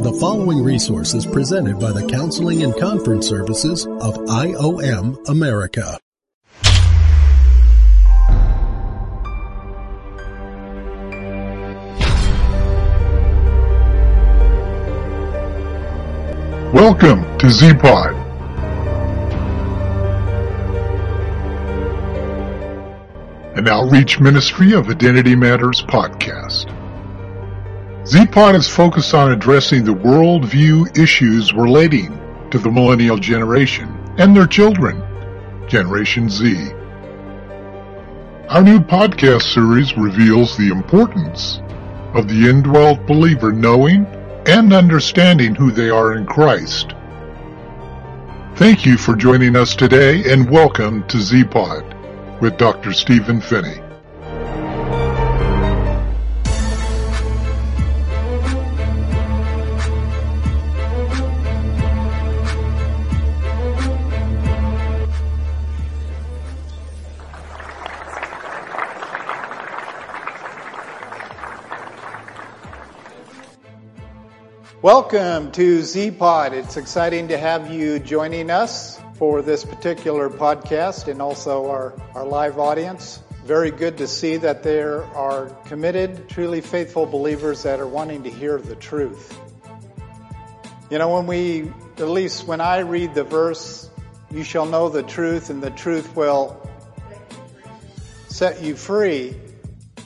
The following resource is presented by the Counseling and Conference Services of IOM America. Welcome to Z-Pod. An outreach ministry of Identity Matters podcast. Z-Pod is focused on addressing the worldview issues relating to the millennial generation and their children, Generation Z. Our new podcast series reveals the importance of the indwelt believer knowing and understanding who they are in Christ. Thank you for joining us today and welcome to Z-Pod with Dr. Stephen Phinney. Welcome to Z-Pod. It's exciting to have you joining us for this particular podcast and also our, our live audience. Very good to see that there are committed, truly faithful believers that are wanting to hear the truth. You know, when we, at least when I read the verse, you shall know the truth and the truth will set you free.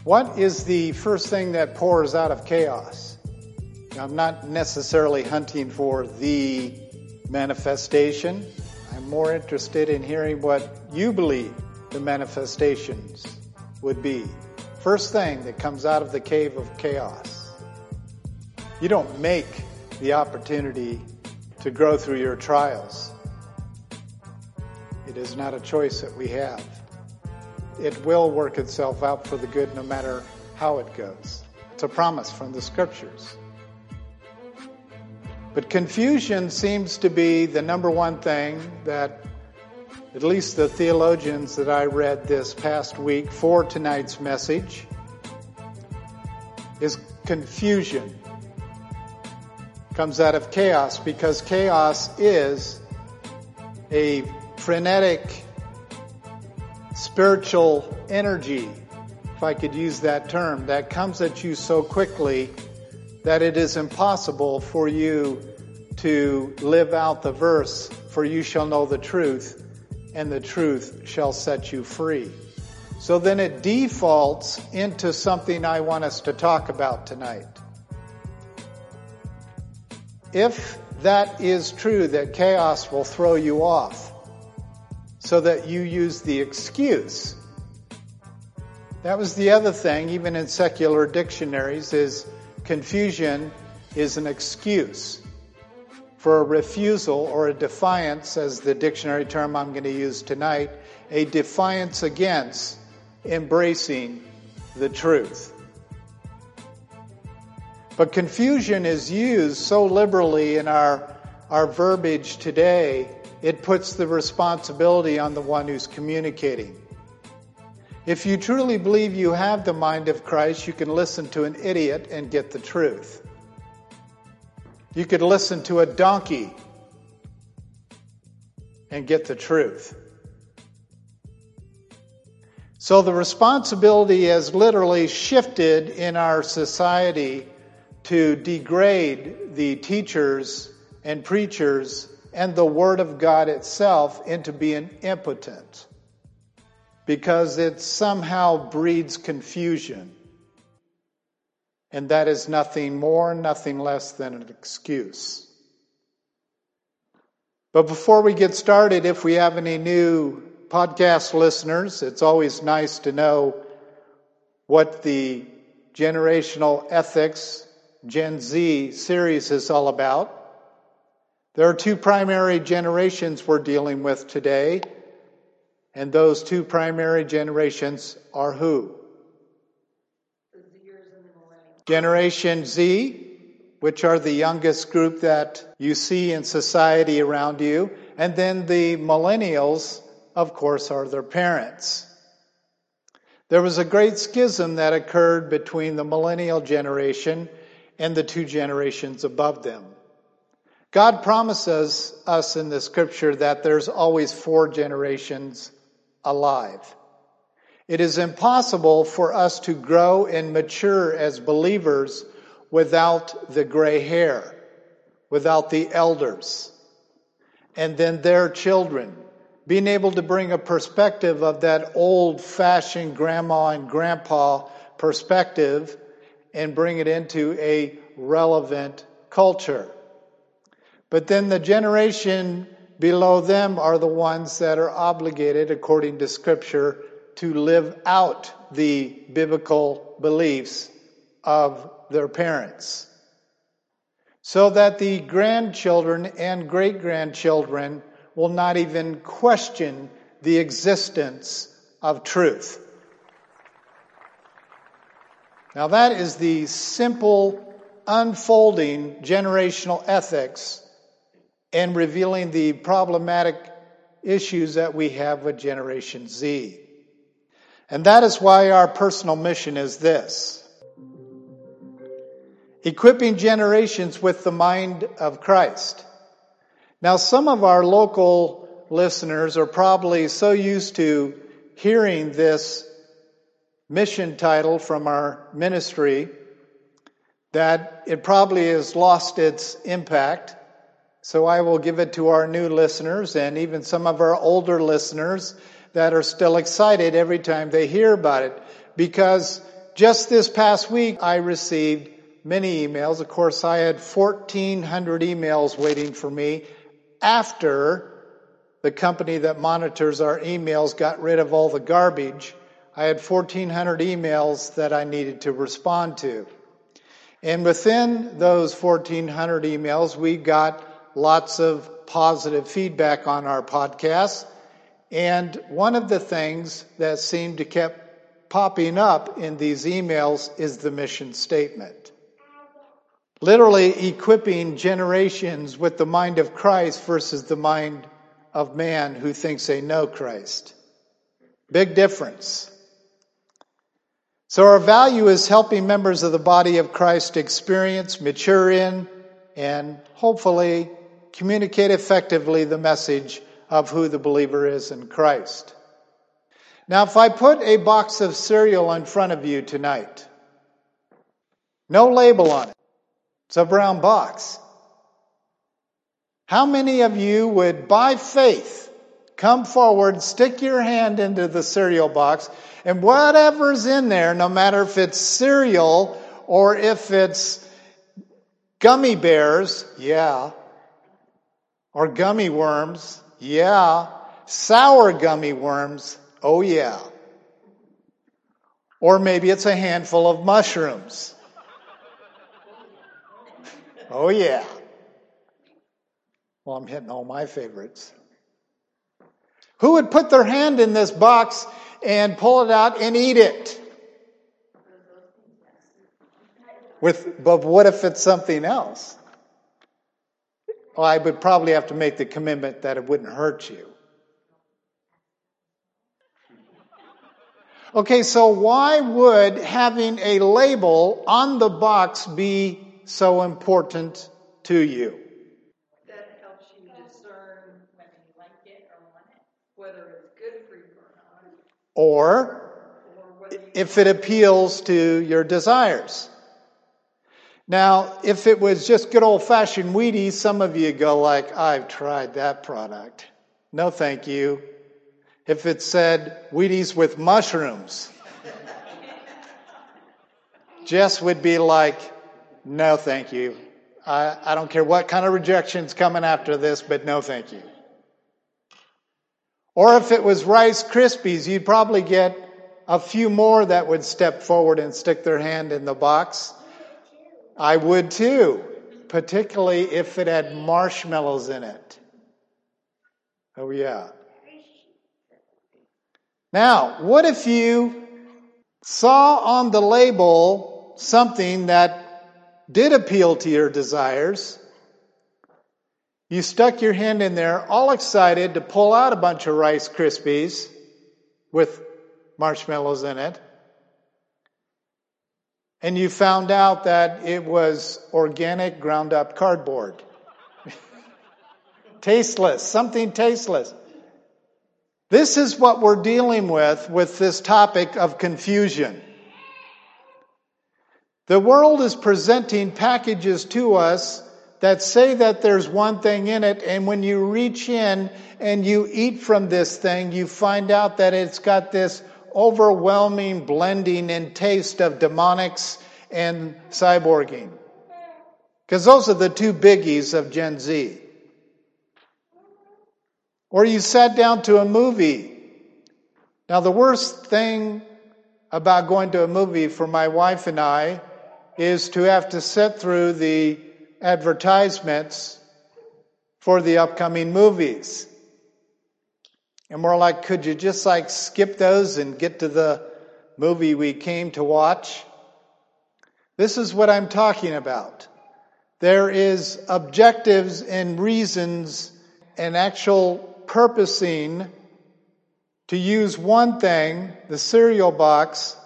What is the first thing that pours out of chaos? I'm not necessarily hunting for the manifestation. I'm more interested in hearing what you believe the manifestations would be. First thing that comes out of the cave of chaos. You don't make the opportunity to grow through your trials. It is not a choice that we have. It will work itself out for the good no matter how it goes. It's a promise from the scriptures. But confusion seems to be the number one thing that at least the theologians that I read this past week for tonight's message is confusion. Comes out of chaos because chaos is a frenetic spiritual energy, if I could use that term, that comes at you so quickly that it is impossible for you to live out the verse, for you shall know the truth, and the truth shall set you free. So then it defaults into something I want us to talk about tonight. If that is true, that chaos will throw you off, so that you use the excuse. That was the other thing, even in secular dictionaries, is Confusion is an excuse for a refusal or a defiance, as the dictionary term I'm going to use tonight, a defiance against embracing the truth. But confusion is used so liberally in our, our verbiage today, it puts the responsibility on the one who's communicating. If you truly believe you have the mind of Christ, you can listen to an idiot and get the truth. You could listen to a donkey and get the truth. So the responsibility has literally shifted in our society to degrade the teachers and preachers and the Word of God itself into being impotent because it somehow breeds confusion. And that is nothing more, nothing less than an excuse. But before we get started, if we have any new podcast listeners, it's always nice to know what the generational ethics Gen Z series is all about. There are two primary generations we're dealing with today. And those two primary generations are who? Generation Z, which are the youngest group that you see in society around you. And then the millennials, of course, are their parents. There was a great schism that occurred between the millennial generation and the two generations above them. God promises us in the scripture that there's always four generations alive. It is impossible for us to grow and mature as believers without the gray hair, without the elders, and then their children. Being able to bring a perspective of that old fashioned grandma and grandpa perspective and bring it into a relevant culture. But then the generation below them are the ones that are obligated, according to Scripture, to live out the biblical beliefs of their parents. So that the grandchildren and great grandchildren will not even question the existence of truth. Now, that is the simple unfolding generational ethics and revealing the problematic issues that we have with Generation Z. And that is why our personal mission is this equipping generations with the mind of Christ. Now, some of our local listeners are probably so used to hearing this mission title from our ministry that it probably has lost its impact. So I will give it to our new listeners and even some of our older listeners that are still excited every time they hear about it. Because just this past week I received many emails. Of course, I had 1,400 emails waiting for me after the company that monitors our emails got rid of all the garbage. I had 1,400 emails that I needed to respond to. And within those 1,400 emails, we got lots of positive feedback on our podcast. And one of the things that seemed to keep popping up in these emails is the mission statement literally equipping generations with the mind of Christ versus the mind of man who thinks they know Christ. Big difference. So our value is helping members of the body of Christ experience, mature in, and hopefully communicate effectively the message of who the believer is in Christ. Now, if I put a box of cereal in front of you tonight, no label on it, it's a brown box. How many of you would, by faith, come forward, stick your hand into the cereal box, and whatever's in there, no matter if it's cereal or if it's gummy bears, yeah, or gummy worms, yeah, sour gummy worms, oh yeah. Or maybe it's a handful of mushrooms. Oh, yeah. Well, I'm hitting all my favorites. Who would put their hand in this box and pull it out and eat it? With, but what if it's something else? Well, I would probably have to make the commitment that it wouldn't hurt you. Okay, so why would having a label on the box be so important to you? That helps you discern whether you like it or want it, whether it's good for you or not. Or if it appeals to your desires. Now, if it was just good old fashioned Wheaties, some of you go like, I've tried that product. No, thank you. If it said Wheaties with mushrooms, Jess would be like, no, thank you. I, I don't care what kind of rejection's coming after this, but no, thank you. Or if it was Rice Krispies, you'd probably get a few more that would step forward and stick their hand in the box. I would too, particularly if it had marshmallows in it. Oh, yeah. Now, what if you saw on the label something that did appeal to your desires, you stuck your hand in there all excited to pull out a bunch of Rice Krispies with marshmallows in it. And you found out that it was organic ground up cardboard. tasteless, something tasteless. This is what we're dealing with with this topic of confusion. The world is presenting packages to us that say that there's one thing in it, and when you reach in and you eat from this thing, you find out that it's got this overwhelming blending and taste of demonics and cyborging. Because those are the two biggies of Gen Z. Or you sat down to a movie. Now, the worst thing about going to a movie for my wife and I is to have to sit through the advertisements for the upcoming movies. And we're like, could you just like skip those and get to the movie we came to watch? This is what I'm talking about. There is objectives and reasons and actual purposing to use one thing, the cereal box,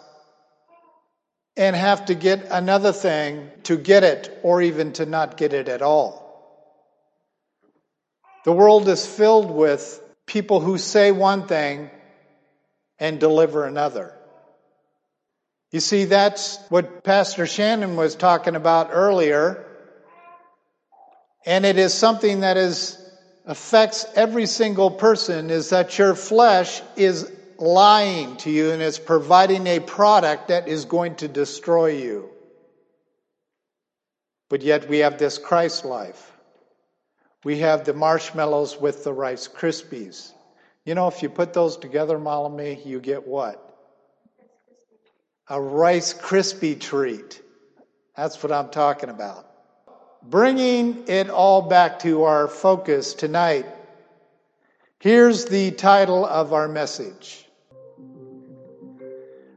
and have to get another thing to get it or even to not get it at all. The world is filled with people who say one thing and deliver another. You see, that's what Pastor Shannon was talking about earlier. And it is something that is affects every single person is that your flesh is lying to you and it's providing a product that is going to destroy you. But yet we have this Christ life. We have the marshmallows with the Rice Krispies. You know, if you put those together, Malami, you get what? A Rice Krispie treat. That's what I'm talking about. Bringing it all back to our focus tonight, here's the title of our message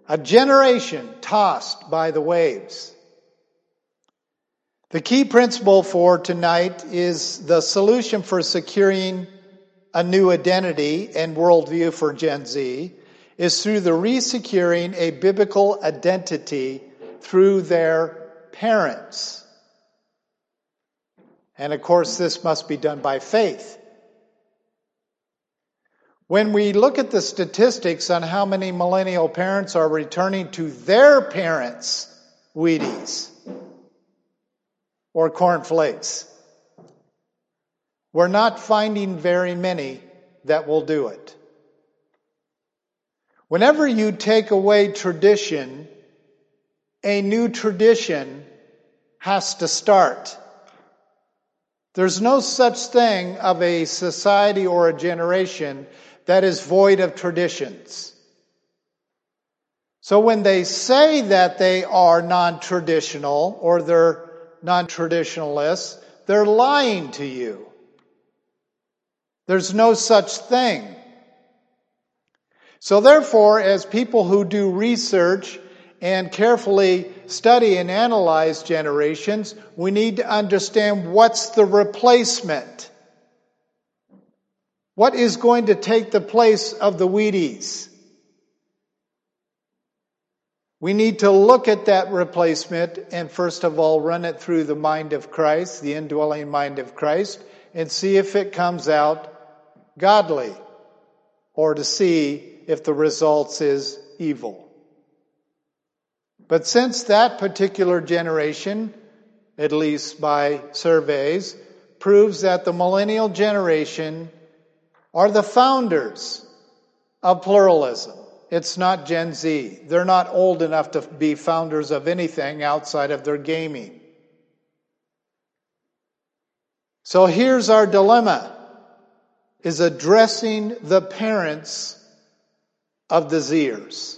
a generation tossed by the waves. The key principle for tonight is the solution for securing a new identity and worldview for Gen Z is through the resecuring a biblical identity through their parents. And of course, this must be done by faith. When we look at the statistics on how many millennial parents are returning to their parents' Wheaties or cornflakes, we're not finding very many that will do it. Whenever you take away tradition, a new tradition has to start. There's no such thing of a society or a generation that is void of traditions. So when they say that they are non-traditional or they're non-traditionalists, they're lying to you. There's no such thing. So therefore, as people who do research and carefully study and analyze generations, we need to understand what's the replacement. What is going to take the place of the Wheaties? We need to look at that replacement and first of all run it through the mind of Christ, the indwelling mind of Christ, and see if it comes out godly or to see if the results is evil. But since that particular generation, at least by surveys, proves that the millennial generation are the founders of pluralism. It's not Gen Z. They're not old enough to be founders of anything outside of their gaming. So here's our dilemma is addressing the parents of the Zers.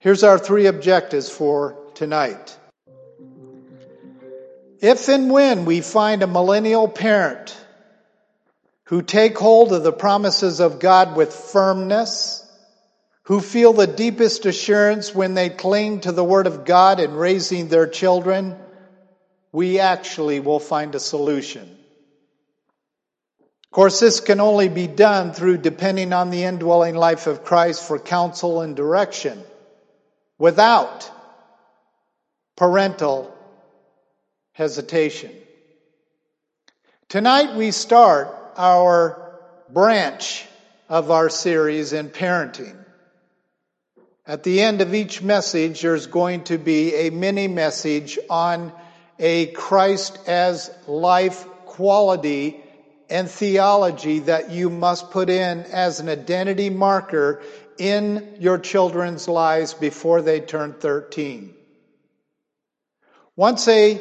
Here's our three objectives for tonight. If and when we find a millennial parent who take hold of the promises of God with firmness, who feel the deepest assurance when they cling to the Word of God in raising their children, we actually will find a solution. Of course, this can only be done through depending on the indwelling life of Christ for counsel and direction. Without, parental hesitation. Tonight we start our branch of our series in parenting. At the end of each message, there's going to be a mini message on a Christ as life quality and theology that you must put in as an identity marker in your children's lives before they turn 13. Once a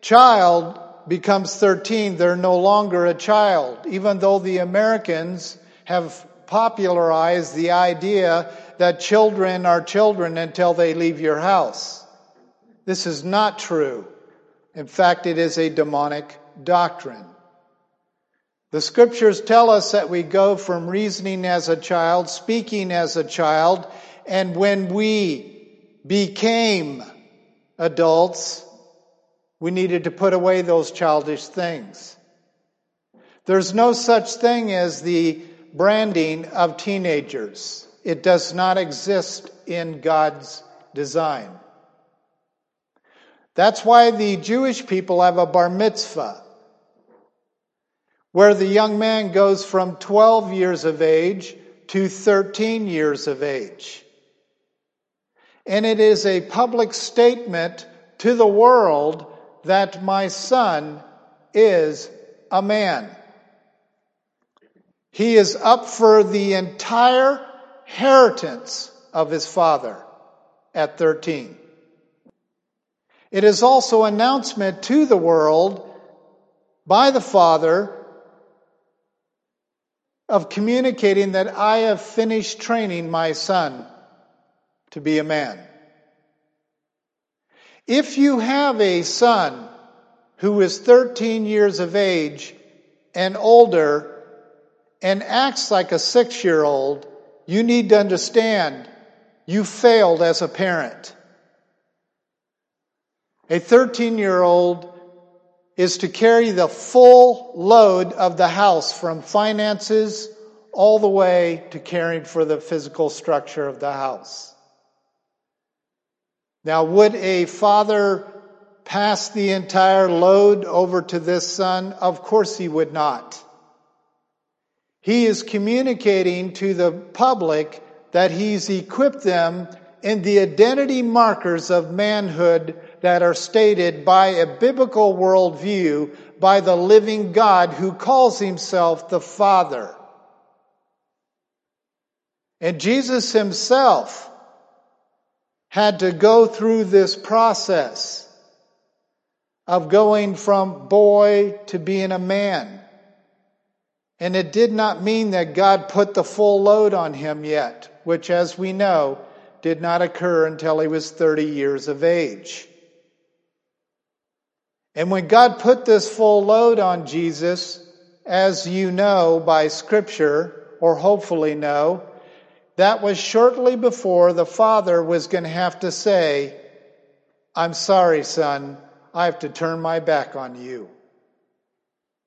child becomes 13, they're no longer a child, even though the Americans have popularized the idea that children are children until they leave your house. This is not true. In fact, it is a demonic doctrine. The scriptures tell us that we go from reasoning as a child, speaking as a child, and when we became adults, we needed to put away those childish things. There's no such thing as the branding of teenagers. It does not exist in God's design. That's why the Jewish people have a bar mitzvah where the young man goes from 12 years of age to 13 years of age. And it is a public statement to the world that my son is a man. He is up for the entire inheritance of his father at 13. It is also announcement to the world by the father of communicating that I have finished training my son to be a man. If you have a son who is 13 years of age and older and acts like a six year old, you need to understand you failed as a parent. A 13 year old is to carry the full load of the house from finances all the way to caring for the physical structure of the house. Now, would a father pass the entire load over to this son? Of course he would not. He is communicating to the public that he's equipped them in the identity markers of manhood that are stated by a biblical worldview by the living God who calls himself the Father. And Jesus himself had to go through this process of going from boy to being a man. And it did not mean that God put the full load on him yet, which, as we know, did not occur until he was 30 years of age. And when God put this full load on Jesus, as you know by scripture, or hopefully know, that was shortly before the father was going to have to say, I'm sorry, son, I have to turn my back on you.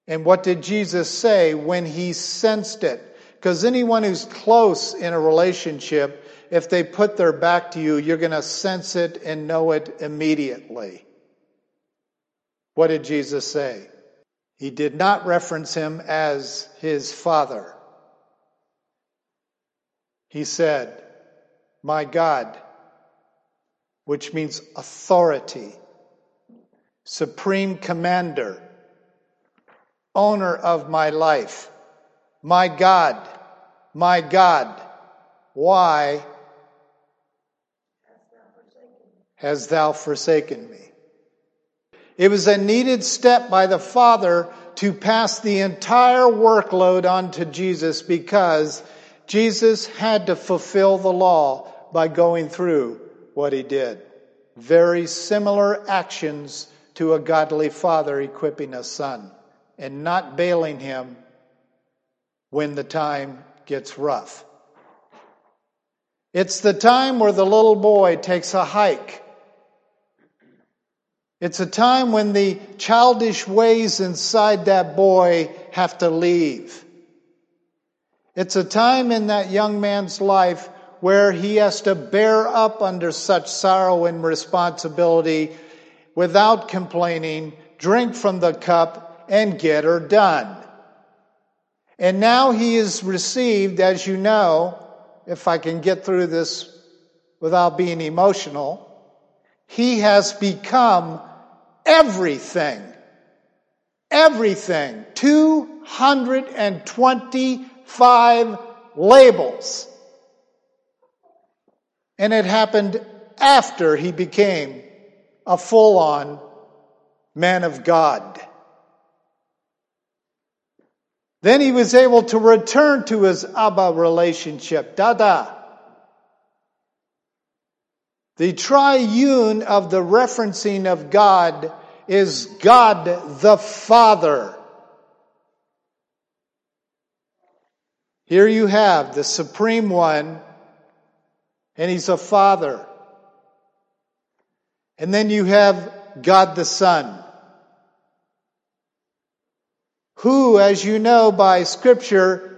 And what did Jesus say when he sensed it? Because anyone who's close in a relationship, if they put their back to you, you're going to sense it and know it immediately. What did Jesus say? He did not reference him as his father. He said, My God, which means authority, supreme commander, owner of my life, my God, my God, why hast thou forsaken me? It was a needed step by the Father to pass the entire workload onto Jesus because Jesus had to fulfill the law by going through what he did. Very similar actions to a godly father equipping a son and not bailing him when the time gets rough. It's the time where the little boy takes a hike it's a time when the childish ways inside that boy have to leave. It's a time in that young man's life where he has to bear up under such sorrow and responsibility without complaining, drink from the cup, and get her done. And now he is received, as you know, if I can get through this without being emotional, he has become everything. Everything. 225 labels. And it happened after he became a full on man of God. Then he was able to return to his Abba relationship, Dada. The triune of the referencing of God is God the Father. Here you have the Supreme One, and He's a Father. And then you have God the Son who, as you know by scripture,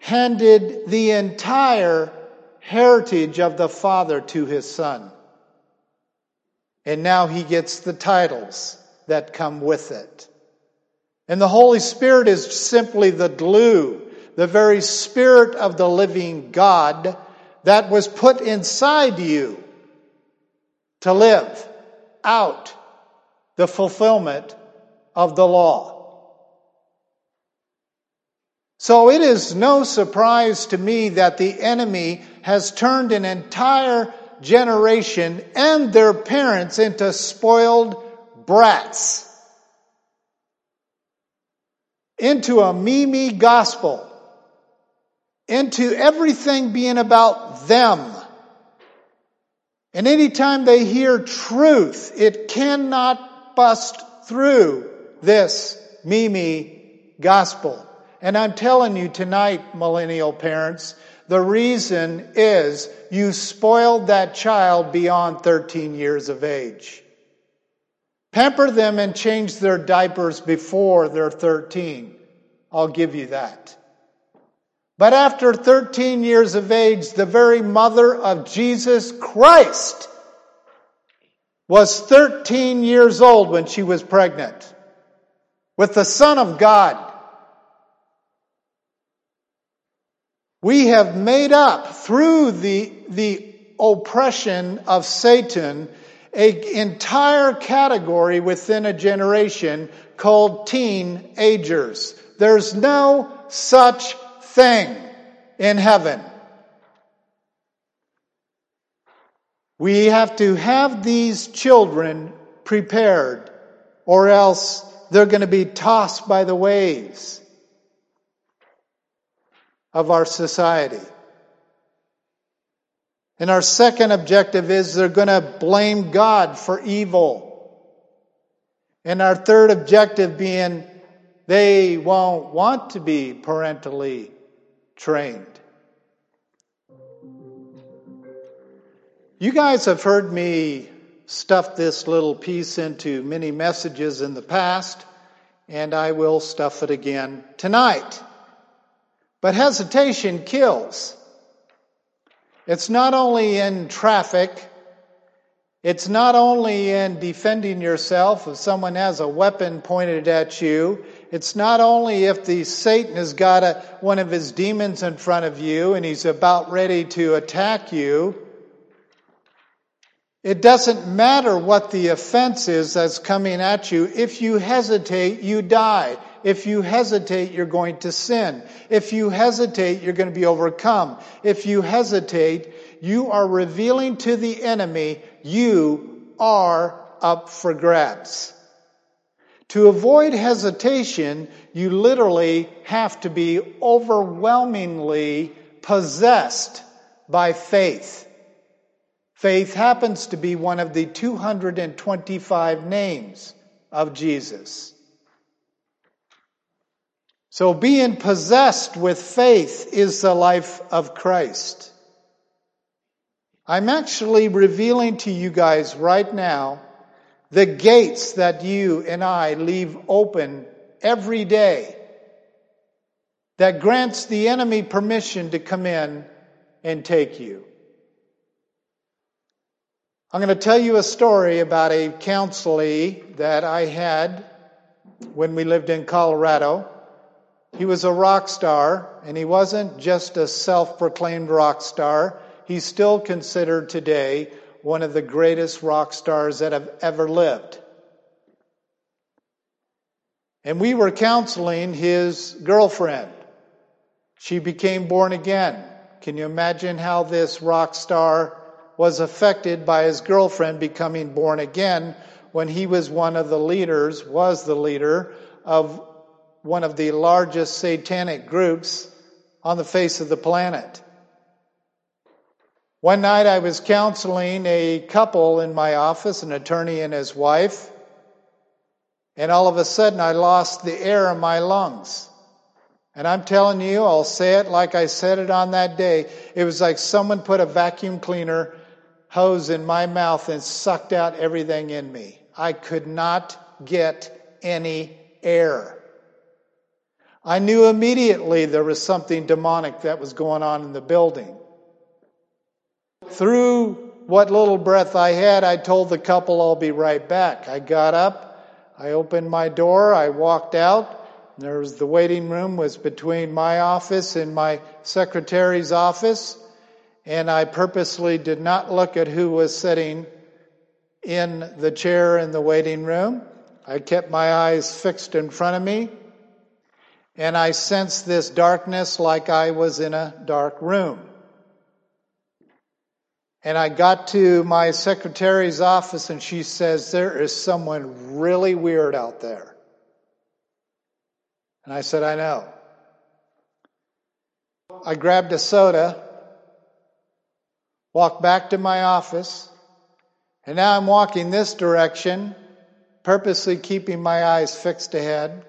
handed the entire heritage of the Father to his Son. And now he gets the titles that come with it. And the Holy Spirit is simply the glue, the very Spirit of the living God that was put inside you to live out the fulfillment of the law. So it is no surprise to me that the enemy has turned an entire generation and their parents into spoiled brats. Into a me gospel. Into everything being about them. And anytime they hear truth, it cannot bust through this me gospel. And I'm telling you tonight, millennial parents, the reason is you spoiled that child beyond 13 years of age. Pamper them and change their diapers before they're 13. I'll give you that. But after 13 years of age, the very mother of Jesus Christ was 13 years old when she was pregnant with the Son of God. We have made up through the, the oppression of Satan an entire category within a generation called teenagers. There's no such thing in heaven. We have to have these children prepared or else they're going to be tossed by the waves of our society. And our second objective is they're going to blame God for evil. And our third objective being they won't want to be parentally trained. You guys have heard me stuff this little piece into many messages in the past, and I will stuff it again tonight. But hesitation kills. It's not only in traffic, it's not only in defending yourself if someone has a weapon pointed at you. It's not only if the Satan has got a, one of his demons in front of you and he's about ready to attack you. It doesn't matter what the offense is that's coming at you. If you hesitate, you die. If you hesitate, you're going to sin. If you hesitate, you're going to be overcome. If you hesitate, you are revealing to the enemy you are up for grabs. To avoid hesitation, you literally have to be overwhelmingly possessed by faith. Faith happens to be one of the 225 names of Jesus. So being possessed with faith is the life of Christ. I'm actually revealing to you guys right now the gates that you and I leave open every day that grants the enemy permission to come in and take you. I'm going to tell you a story about a counselee that I had when we lived in Colorado. He was a rock star, and he wasn't just a self proclaimed rock star. He's still considered today one of the greatest rock stars that have ever lived. And we were counseling his girlfriend. She became born again. Can you imagine how this rock star was affected by his girlfriend becoming born again when he was one of the leaders, was the leader of one of the largest satanic groups on the face of the planet. One night I was counseling a couple in my office, an attorney and his wife, and all of a sudden I lost the air in my lungs. And I'm telling you, I'll say it like I said it on that day. It was like someone put a vacuum cleaner hose in my mouth and sucked out everything in me. I could not get any air. I knew immediately there was something demonic that was going on in the building. Through what little breath I had, I told the couple I'll be right back. I got up, I opened my door, I walked out. There was the waiting room was between my office and my secretary's office and I purposely did not look at who was sitting in the chair in the waiting room. I kept my eyes fixed in front of me, and I sensed this darkness like I was in a dark room. And I got to my secretary's office, and she says, There is someone really weird out there. And I said, I know. I grabbed a soda walked back to my office, and now I'm walking this direction, purposely keeping my eyes fixed ahead.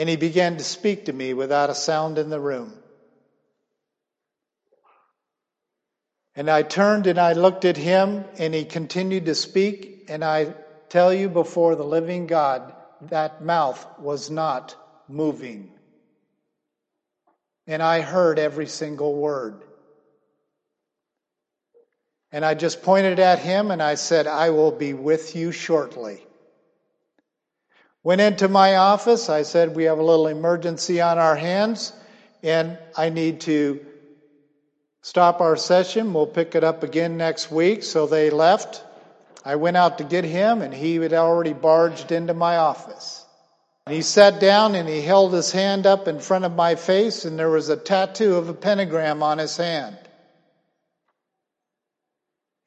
And he began to speak to me without a sound in the room. And I turned and I looked at him, and he continued to speak. And I tell you before the living God, that mouth was not moving. And I heard every single word. And I just pointed at him and I said, I will be with you shortly. Went into my office. I said, We have a little emergency on our hands and I need to stop our session. We'll pick it up again next week. So they left. I went out to get him and he had already barged into my office. And he sat down and he held his hand up in front of my face and there was a tattoo of a pentagram on his hand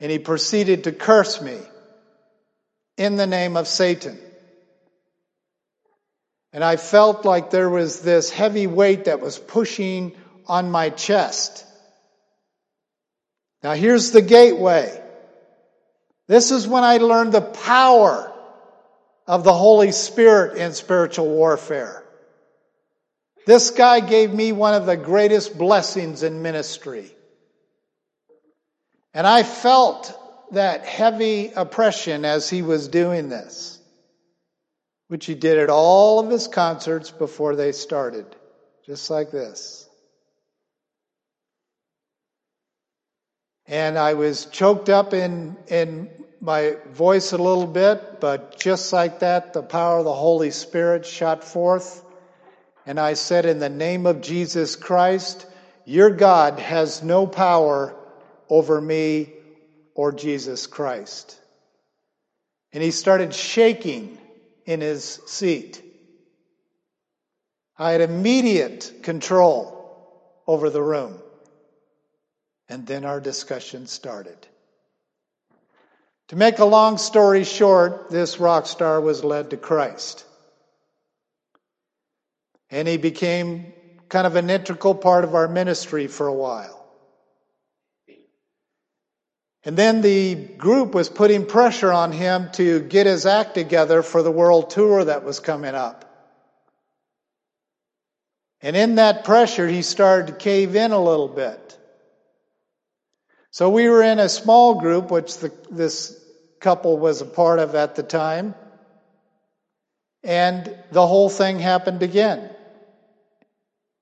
and he proceeded to curse me in the name of Satan. And I felt like there was this heavy weight that was pushing on my chest. Now here's the gateway. This is when I learned the power of the Holy Spirit in spiritual warfare. This guy gave me one of the greatest blessings in ministry. And I felt that heavy oppression as he was doing this, which he did at all of his concerts before they started, just like this. And I was choked up in, in my voice a little bit, but just like that, the power of the Holy Spirit shot forth. And I said, In the name of Jesus Christ, your God has no power over me or Jesus Christ. And he started shaking in his seat. I had immediate control over the room. And then our discussion started. To make a long story short, this rock star was led to Christ. And he became kind of an integral part of our ministry for a while. And then the group was putting pressure on him to get his act together for the world tour that was coming up. And in that pressure, he started to cave in a little bit. So we were in a small group, which the, this couple was a part of at the time. And the whole thing happened again.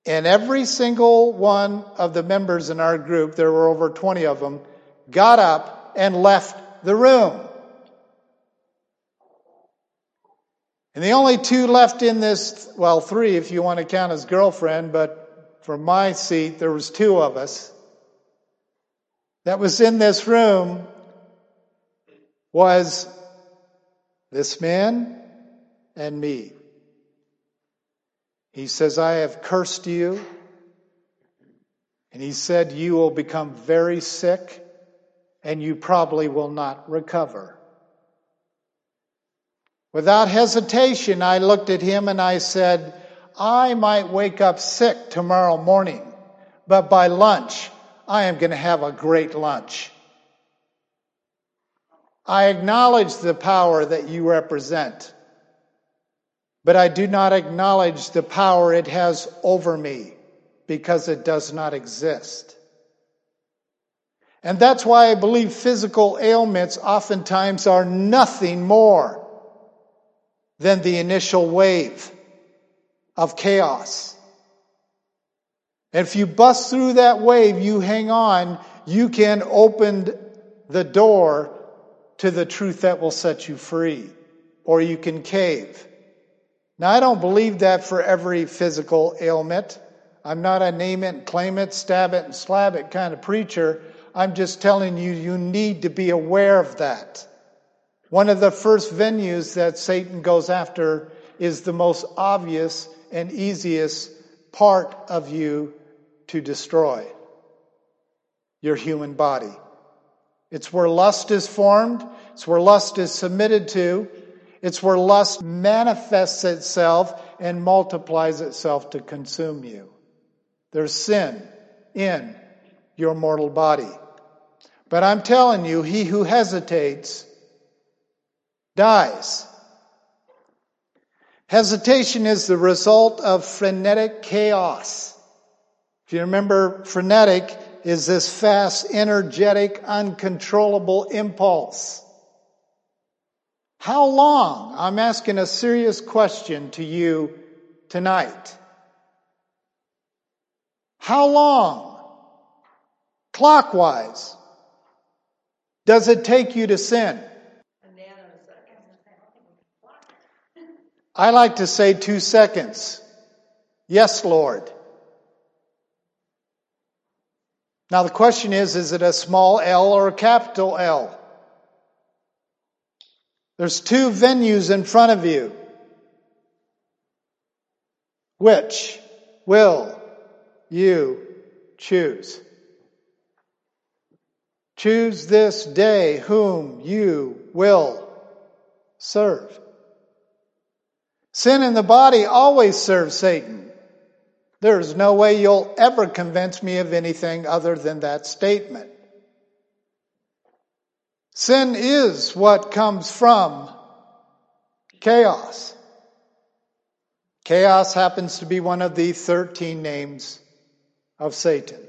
And every single one of the members in our group, there were over 20 of them, got up and left the room. And the only two left in this, well, three if you want to count his girlfriend, but from my seat, there was two of us. That was in this room was this man and me. He says, I have cursed you. And he said, you will become very sick and you probably will not recover. Without hesitation, I looked at him and I said, I might wake up sick tomorrow morning, but by lunch, I am going to have a great lunch. I acknowledge the power that you represent, but I do not acknowledge the power it has over me because it does not exist. And that's why I believe physical ailments oftentimes are nothing more than the initial wave of chaos. And if you bust through that wave, you hang on, you can open the door to the truth that will set you free. Or you can cave. Now, I don't believe that for every physical ailment. I'm not a name it, claim it, stab it, and slab it kind of preacher. I'm just telling you, you need to be aware of that. One of the first venues that Satan goes after is the most obvious and easiest part of you to destroy your human body. It's where lust is formed. It's where lust is submitted to. It's where lust manifests itself and multiplies itself to consume you. There's sin in your mortal body. But I'm telling you, he who hesitates dies. Hesitation is the result of frenetic chaos. If you remember, frenetic is this fast, energetic, uncontrollable impulse. How long? I'm asking a serious question to you tonight. How long, clockwise, does it take you to sin? I like to say two seconds. Yes, Lord. Now the question is, is it a small L or a capital L? There's two venues in front of you. Which will you choose? Choose this day whom you will serve. Sin in the body always serves Satan. There's no way you'll ever convince me of anything other than that statement. Sin is what comes from chaos. Chaos happens to be one of the 13 names of Satan.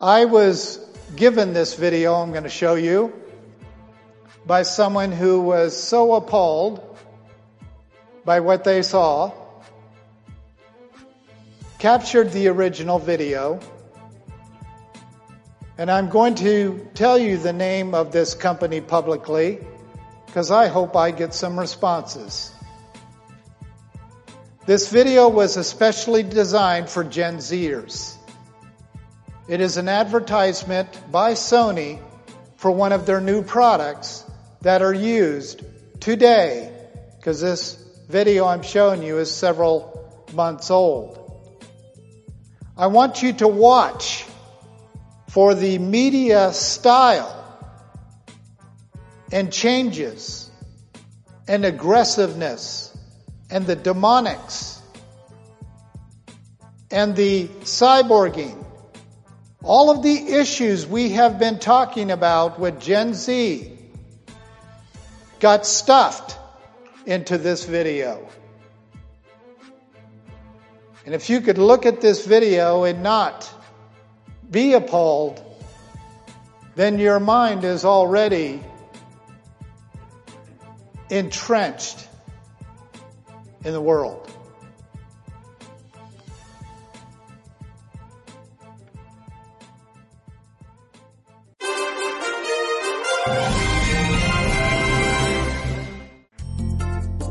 I was given this video I'm going to show you by someone who was so appalled by what they saw, captured the original video, and I'm going to tell you the name of this company publicly because I hope I get some responses. This video was especially designed for Gen Zers. It is an advertisement by Sony for one of their new products that are used today, because this video I'm showing you is several months old. I want you to watch for the media style and changes and aggressiveness and the demonics and the cyborging. All of the issues we have been talking about with Gen Z got stuffed into this video. And if you could look at this video and not be appalled, then your mind is already entrenched in the world.